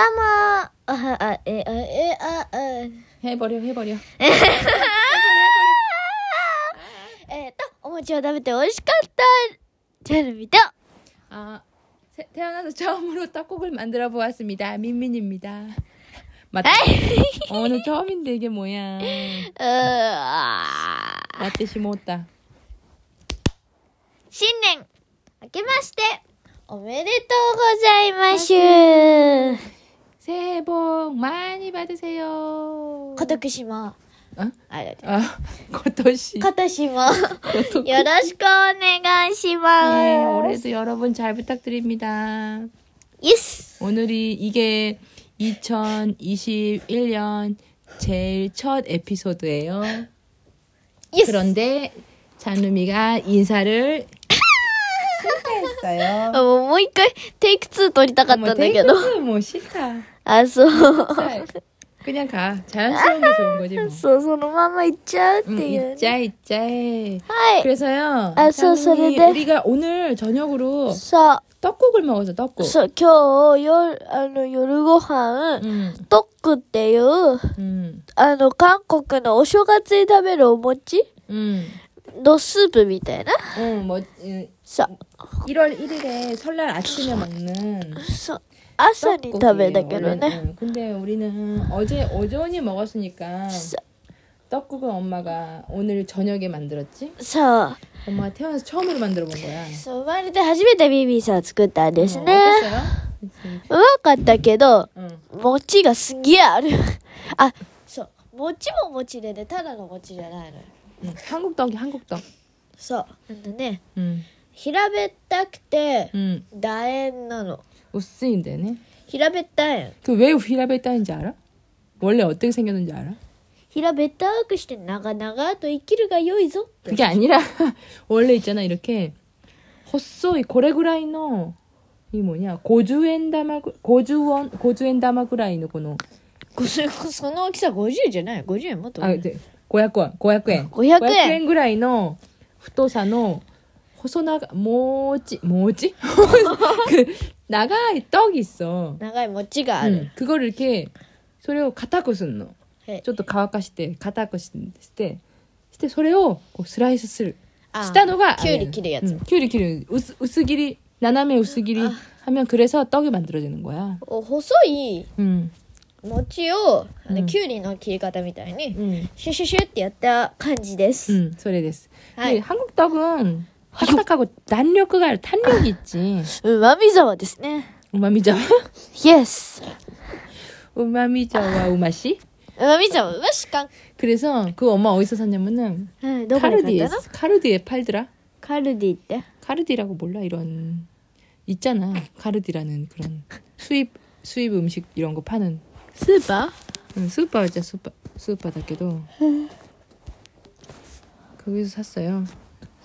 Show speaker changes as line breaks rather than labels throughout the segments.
どうもあ、え、あ、え、あ、え、へぼ
りょ、へぼりょ。
えっと、お餅を食べて美味しかったチェルミと。
あ、せ、태어나서 처음으로 떡국을 만들어 보았습니 다。 민민입니 다。 맞 다。 오늘 처음인데 이게 뭐 야?
うぅ、っ
てしもった。
新年、明けまして、おめでとうございましゅ。
새해 복 많이 받으세요
年も、
어?
あれ、
아 고토시
今年も、よろしくお願いし
네,
ま
올해도 여러분 잘 부탁드립니다
す。イエス
오늘이 이게 2021년 제일 첫 에피소드예요
イエス
그런데 잔누미가 인사를 실패했어요.
あもうもう一回、テイク2撮りたかったんだけど。
테이크는 뭐 싫다.
あ、そう。
자, 그냥 가. 자연스러운 게 좋은 거지 뭐.
そう、そのまま行っちゃうって
응,
いう。
있자 있자.
はい。
그래서요.
아, 서-
잔누미,
서래대.
우리가 오늘 저녁으로
さ
떡국을 먹어서 떡국.
あ、そう、今日、夜、あの、夜ご飯、
응,
トックっていう、
응,
あの、韓国のお正月に食べるお餅
응.
のスープみたいな。
응, 뭐 응,
さ、
1월 1일에 설날 아침에 먹는
そう、朝に食べたけど
떡국이에요,
ね。
원래는. 근데 우리는 어제 오전에 먹었으니까
さ、
떡국은 엄마가 오늘 저녁에 만들었지?
さ
엄마가 태어나서 처음으로 만들어 본 거야.
そう、生まれて初めてビビーさん作ったんです
어,
ね。
어땠어요? 그치.
うまかったけど、
응.
餅がすげえある。あ、そう、餅も餅でね、ただの餅じゃないのよ。
응. 한국 떡이 한국 떡.
そう。なんだね、
응.
平べったくて、
응.
楕円なの。
우스인데네.
平べった円。
그왜 휘라베따인지 알아? 원래 어떻게 생겼는지 알아?
平べったくして長々と生きるが良いぞって。
그게 아니라 원래 있잖아 이렇게 헛소이 고래ぐらいの 이 뭐냐 고주엔다마 고주원 고주엔다마ぐらいの この
こそその大きさ50じゃない ?50 円もっと。
아, 네. 500원, 500円。
500円
500円ぐらいの太さの 細長、もち、もち그長い떡 있어.
長い餅があ
응.
る。
그거를 이렇게 소리を硬くすんの.
はい
ちょっと乾かして硬くしてしてそれをこうスライスする
あ
したのが
きゅうり切るやつ。
응, 큐리 큐리 우스, 우스길이 나나메 우스길이
아.
하면 그래서 떡이 만들어지는 거야.
お細い
응.
餅を、あの
うん
きゅうりの切り方みたいに、
응.
シュシュシュってやった感じです。
응, 소리 됐어.
하이.
근데 한국 떡은 딱딱하고弾力가 아니라 탄력이 있지.
うまみ沢ですね。
우마미자와
イエス。
우마미자와 우마시.
うまみ沢、うましかん。
그래서 그 엄마 어디서 샀냐면은
うん、どこで買っ
카르디에
たの
카르디에 팔더라.
カルディって。
카르디라고 몰라 이런 있잖아. 카르디라는 그런 수입 수입 음식 이런 거 파는
スーパ
응, 스우파였죠 스우파 스우파다께도 거기서 샀어요.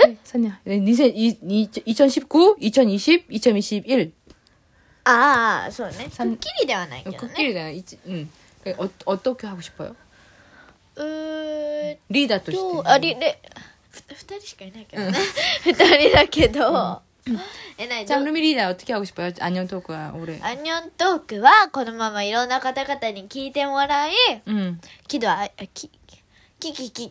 네, 2019, 2020, 2021.
ああ、そうね。く
三
っきりではないけどね。
국길이잖아. 있지. 응. 어, 어떻게 하고 싶어요?
うーん
리더 として
と、あり、で、ふ二人しかいないけどね。二人だけど、え、なに、
자, 루미 리더 어떻게 하고 싶어요? 안녕 토크가 올해.
アニョントークは、このままいろんな方々に聞いてもらい、
응.
喜怒哀、あき、きききき、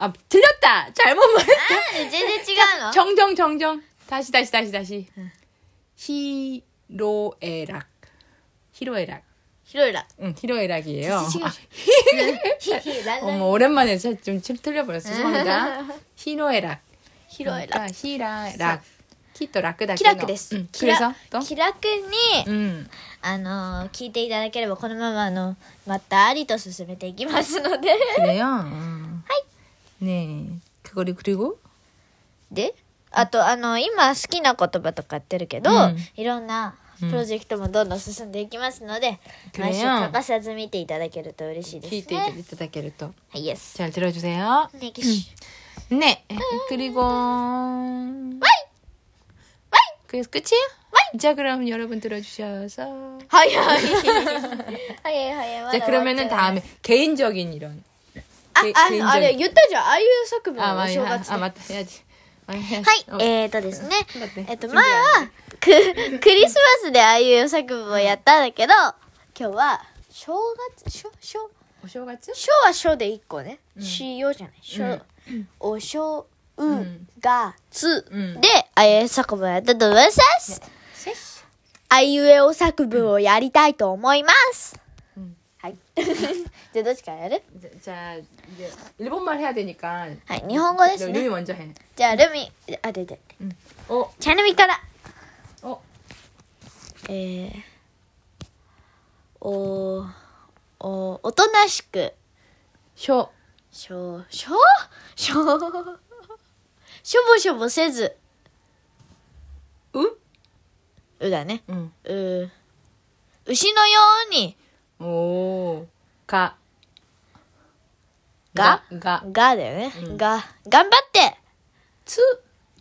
아 틀렸다. 잘못 말했다.
あ全然違うの
정정 정정. 다시 다시 다시 다시.
응.
히로에락. 히로에락.
広いら
응, 히로에락이에요.
지금-
아,
히히 랄라
어머, 오랜만에 제가 좀 칠- 틀려버렸어. 죄송합니다. 히로에락.
広いら
그러니까 히라락. 키또 라크 다
気楽です、
응,
気楽
그래서 또?
気楽に、
응.
あのー聞いていただければこのままあのまったりと進めていきますので
그래요? 응. 네. 그거를 그리고
であとあの今好きな言葉とかやってるけど、
うん
いろんなプロジェクトもどんどん進んでいきますので、
くれよ
毎週欠かさず見ていただけると嬉しいです
키트
ね
이따다케를 또.
はいイエス
잘 들어주세요.
ねきし
네. 그리고 그래서 끝이에요? 자 그럼 여러분 들어주셔서
はいはいはいはいはいまだ
자 그러면은
終わっちゃう
다음에 개인적인 이런
あ、あ
の、
あれ、言ったじゃん。ああいう作文
の
お正月で。
あ、また、やじ。
はい、えっ、ー、とですね。えっ、と、前は、く、クリスマスでああいう作文をやったんだけど、今日は、正月、しょ、しょ、
お正
月？正は正で一個ね。しようじゃない。し、おしょ、う、が、つ、で、ああいう作文をやったと思います。あいうえお作文をやりたいと思います。
うん
はい。じゃあどっちからやる
자 이제 일본말 해야 되니까
はい、日本語です
루이
ね。
먼저 해.
じゃあルミ、あ、でで。
어,
チャルミから。
어,
えー、お、お、おとなしく。
쇼,
しょ、しょしょ、しょぼしょぼせず。
우?
うだね。
응.
う、牛のように、
おおか。
が？
が。
がだよね、
うん。
が。頑張って。
つ。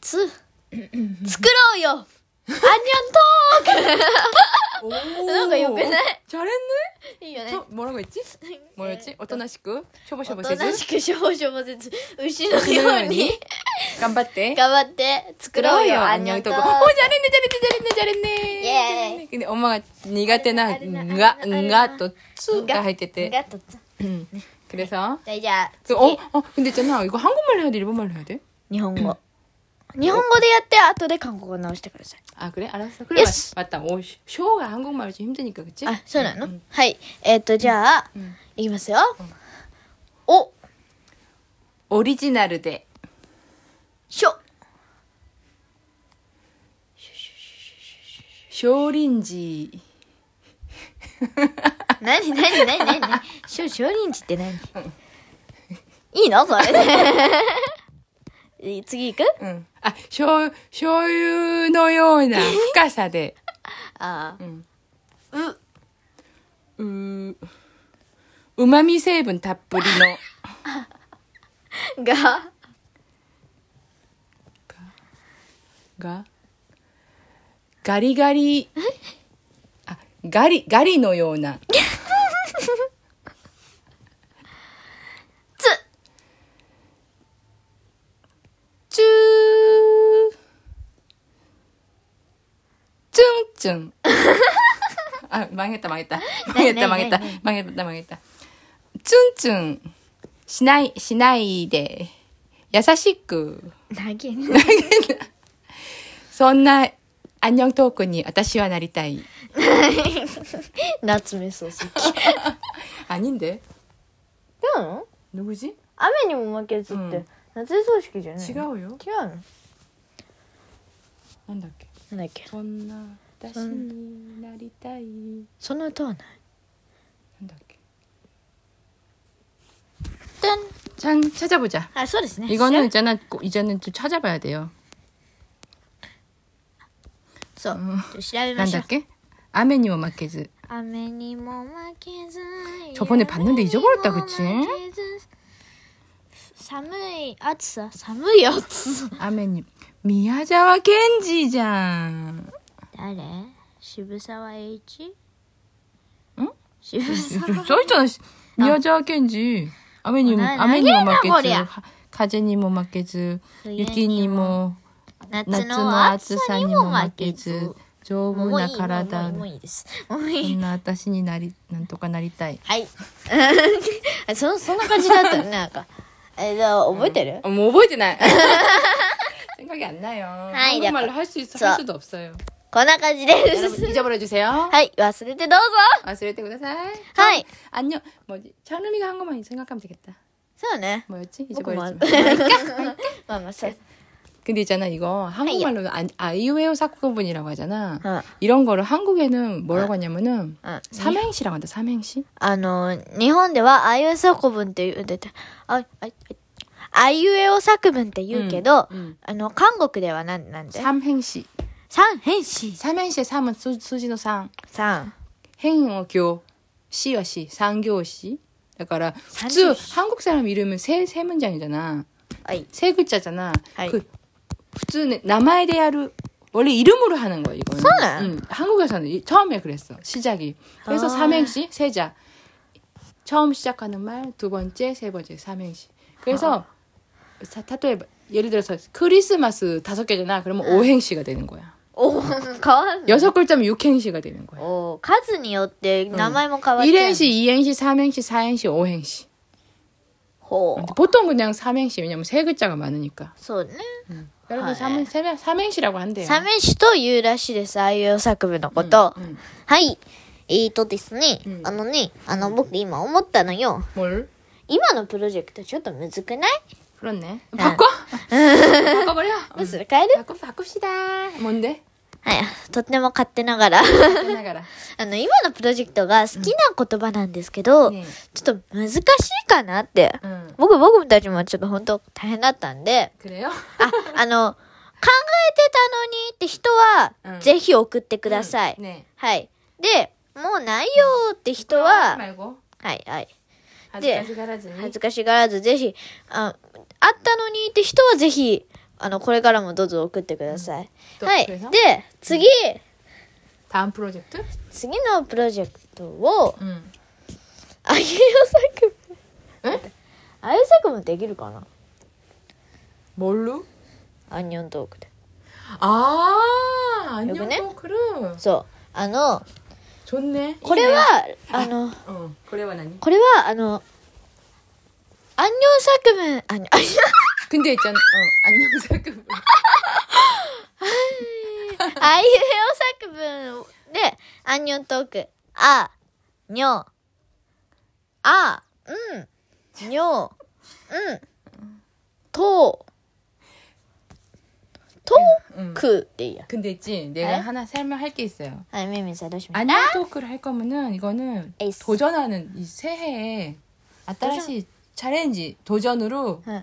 つ。作ろうよ。アンニョントー お
お
なんかよくない？
チャレンジ？
いいよね。
もともろもちもろちおとなしく？
し
ょぼしょ
ぼせ
とな
しくしょぼしょぼせず牛のように？
깜빡대.
頑張って、作ろうよアニョントー
오
ク
잘했네 잘했네 잘했네 잘했네.
예.
근데 엄마가 니가테나
아르나,
nga
아르나,
nga
아르나.
또 츠가 할 때때.
がとつ。
응. 그래서
じゃあ、
그,
次
어, 어, 근데 있잖아. 이거 한국말로 해야 돼? 일본말로 해야 돼?
日本語。日本語でやって、後で韓国語直してください。
아, 그래? 알았어. 그래.
예스.
맞, 맞다. 오, 쇼가 한국말로 좀 힘드니까, 그치?
あ、そうなの、
응,
はい。えっ、と、じゃあ、
ん
いきますよ。お、
오리지널 대
しょ。少林寺。何何何何何？ょ少林寺って何？いいの？それ。で 次行く？
うん。あう醤油のような深さで。
ああ。う
ん。ううまみ成分たっぷりの。
が。
がガリガリあガリガリのような。
つ、
チュンあ曲げた曲げた。曲げた曲げた。
何
曲げた曲げた。ツンツン。しないしないで。優しく。
投げ
そんなアンニョントークに私はなりたい
夏目漱石。
아닌데
違うの
누구지?
雨にも負けずって、
うん
夏目漱石じゃないの
違うよ
違うの
なんだっけ
なんだっけ
そんな私になりたい
その歌はない
なんだっけ
짠
짠 찾아보자
あ、そうですね。
이거는 있잖아 꼭 이제는 좀 찾아봐야 돼요
そう。
うん
調べましょう
난다게 아메にも負けず
雨にも負けず
저번에 봤는데 잊어버렸다, 그치?
雨にも負けず寒い暑さ寒い暑さ
아메님 미야자와 겐지장
誰渋沢栄一
ん
渋沢
써있잖아 미야자와 겐지 아메님
나-
아메님 뭐
나게나
負けず
거리야.
가제님 뭐負けず
冬
유키니 뭐
夏
夏
の
の
暑さにも
暑さにも
負け
負けず
ず
丈夫ない
もういもういい
体
もういいですもういい
そんな私になりなんとかなりたい
はいそそんな感じだったよねなんかえじゃあ覚えてる、
어, 뭐覚えてない 생각이 안 나요.
아이,
한국말로 할 수 있어
저-
할 수도 없어요.
こんな感じで
여러분
す。
잊어버려주세요.
はい、忘れてどうぞ。
忘れてください.
하이.
안녕. 뭐지? 찬음이가 한 것만 생각하면 되겠다.
そうね。
뭐였지?
僕も。
잊어버렸지.
まあまあ、そう。
근데 있잖아 이거 한국말로는 아, 아이웨오 사쿠분이라고 하잖아.
うん。
이런 거를 한국에는 뭐라고 하냐면은
うん。
삼행시라고 한다. 삼행시.
あの、日本では、あいうえお作文って言う、てあ、あ、あいうえお作文って言うけど、
음.
あの、韓国ではなん、なんで
삼행시.
三変詞。
삼행시의 삼은 수, 수지의 상.
三。
행어 교. 시와 시. 상교시. 그러니까
산교시.
普通 한국 사람 이름은 세, 세 문장이잖아.
はい。
세 글자잖아.
하이.
그 普通 남아에 대하루 원래 이름으로 하는 거야 이거는.
그래?
응, 한국에서는 이- 처음에 그랬어 시작이. 그래서
아.
삼행시 세자. 처음 시작하는 말 두 번째 세 번째 삼행시. 그래서 자, 타토에 예를 들어서 크리스마스 다섯 개잖아. 그러면 오행시가 되는 거야.
お変わんの
여섯 글자면 육행시가 되는 거야.
お数によって名前も変わっちゃう。
일행시, 이행시, 삼행시, 사행시, 오행시.
ほう。
보통 그냥 삼행시 왜냐면 세 글자가 많으니까.
そうね。
여러분
아,
삼행, 삼행- 삼행시라고 한대요.
三名詞というらしいです。あいうえお作文のこと。
응.
はい。えーとですね、
うん
あのね、あの、僕今思ったのよ。
뭘?
今のプロジェクトちょっとむずくない
그렇네. 바꿔? 바꿔버려.
どうする変える
바꿔, 바꿉시다. 뭔데?
はい。とっても勝手ながら あの、今のプロジェクトが好きな言葉なんですけど、
うん、
ちょっと難しいかなって。
うん、
僕、僕たちもちょっと本当大変だったんで。
くれよ。
あ、あの、考えてたのにって人は、ぜひ送ってください、
うんね。
はい。で、もうないよって人は、はい、はい。
恥ずかしがらず
恥ずかしがらず、ぜひ、あ、あったのにって人はぜひ、あの、これからもどうぞ送ってください。
と
はい。
それな
で、次、
다음 프로젝트?
次のプロジェクトを、
응.
あゆえ作文。
에?
あゆえ作文できるかな
뭘로?
アンニョントークで。
아, 안녕
요거네?
토크를.
そう。あの、
좋네.
これは、あの、
어, 그래와 나니.
これは、あの、アンニョン作文、あん、あん
근데 있잖아, 어,
안녕사급은. 아유, 헤어 사급분. 네, 안녕 토크. 아, 녀. 아, 음, 녀, 음,
토.
토크야. 음, 음.
근데 있지 내가
에?
하나 설명할 게 있어요. 안녕 아! 토크를 할 거면은 이거는
에이스.
도전하는 이 새해에 아따라시 도전? 챌린지 도전으로
에.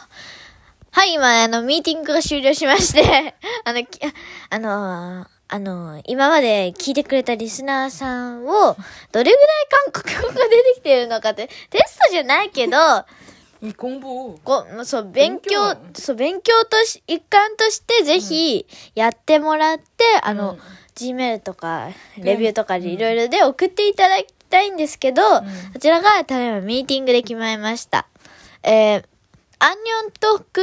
はい、今、あの、ミーティングが終了しまして あの、あのー、あの、今まで聞いてくれたリスナーさんを、どれぐらい韓国語が出てきてるのかって、テストじゃないけど、こそう、勉強、そう、勉強とし、一環として、ぜひ、やってもらって、
うん、あの、
Gmail とか、レビューとかでいろいろで送っていただきたいんですけど、うん、そちらが、ただいまミーティングで決まりました。えー アンニョントーク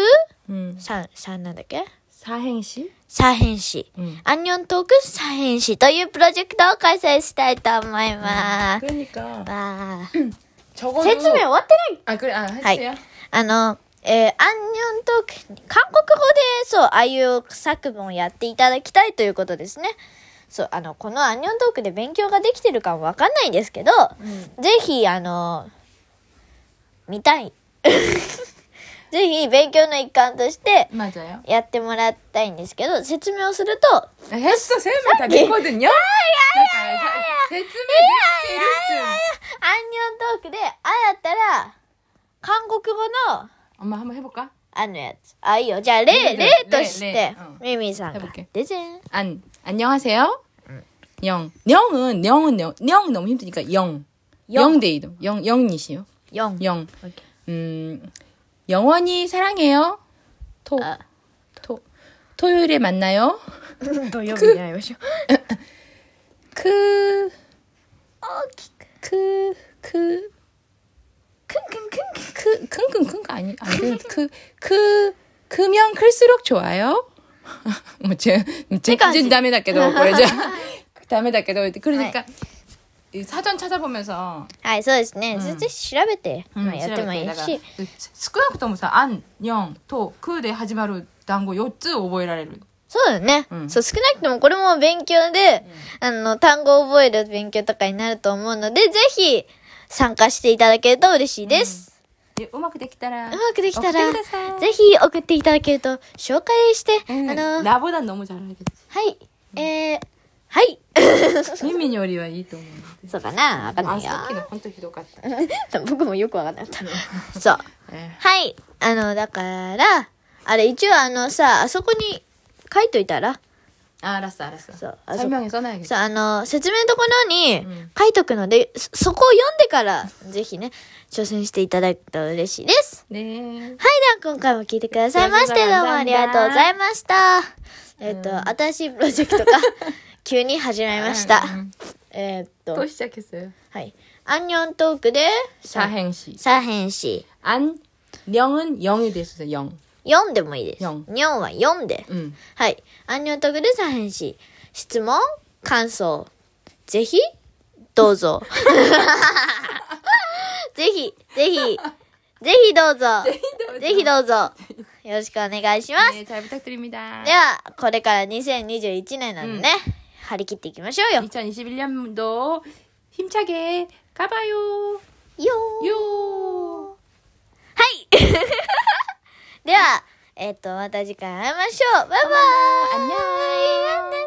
음.
さん、さんなんだっけ
사행시
サ編詞。
음.
アンニョントークサ編詞というプロジェクトを開催したいと思います。
그러니까
わあ
적어도
説明終わってない
아 그래 아
はい
했어요.
あの、えー、アンニョントーク、韓国語で、そう、ああいう作文をやっていただきたいということですね。そう、あの、このアンニョントークで勉強ができてるかもわかんないんですけど、
음.
ぜひ、あの、見たい。 ぜひ、勉強の一環として
맞아요.
やってもらいたいんですけど、説明をすると、
했어 세면 다 됐거든요. 그러니까説明できてる
アンニョントークで、あだったら、韓国語の、
엄마 한번 해볼까?
あのやつ。あ、いいよ。じゃあ、例、
ね
例とし
ね
て
ねうん、
ミミさんが
해볼게
。でぜん。
안 안녕하세요. 영 영은 영은 영, 영 너무 힘드니까 영
영.
영데이도 영 영이시요.
4。
영
オッケ
음, 영원히 사랑해요. 토,
ーあ
토. 토요일에 만나요.
土曜日に会いましょう。
그,
大きく。
그, 그,
くんくんくんくん。
그, 킁킁 킁 아니, 안 돼. 그, 그, 크면 클수록 좋아요. 뭐, 제, 제,
끝까지.
제 다음에 닫게도, 그래, 저. 다음에 닫게도. 그러니까, 이 사전 찾아보면서,
はい、そうですね。
うん
全然調べて、まあ、やってもいいし。
少なくともさ、アン、ニョンとクで始まる単語4つ覚えられる。
そうだよね、
うん
そう、少なくともこれも勉強で、あの、単語を覚える勉強とかになると思うので、ぜひ、参加していただけると嬉しいです。
えうまくできたら、
うまくできたら、
送ってください
ぜひ送っていただけると、紹介して、
うん
あの、
나보다 너무 잘하겠지.
はい、えー、 はい。
耳によりはいいと思う。
そうかなわかんないよ。僕もよくわかんなかった。そう。はい。あの、だから、あれ、一応あのさ、あそこに書いといたら。
あ、ラスト、ラス。
そう、あそそう、あの、説明のところに書いとくので、うんそ、そこを読んでから、ぜひね、挑戦していただくと嬉しいです。
ね
はい、では今回も聞いてくださいまして、どうもありがとうございました。えっと、新しいプロジェクトが急に始まりました。
음,
えっと
또 、 시작했어요.
はい。アンニョントークで、
사행시.
サヘンシ。
안, 령은 0이 됐어요. 0.
4でもいいです。
四
4は4で。
음.
はい。アンニョントークでサヘンシ。質問感想ぜひ、どうぞ。ぜひ、ぜひ、ぜひどうぞ。ぜひどうぞ。よろしくお願いします。
네, 잘 부탁드립니다.
では、これから2021年なのでね、 張り切っていきましょうよ。
2021년도 힘차게 가봐요.
よー
요.
はい。では、えっ、と、また次回会いましょう。バイバイ。
안녕.
バイバイ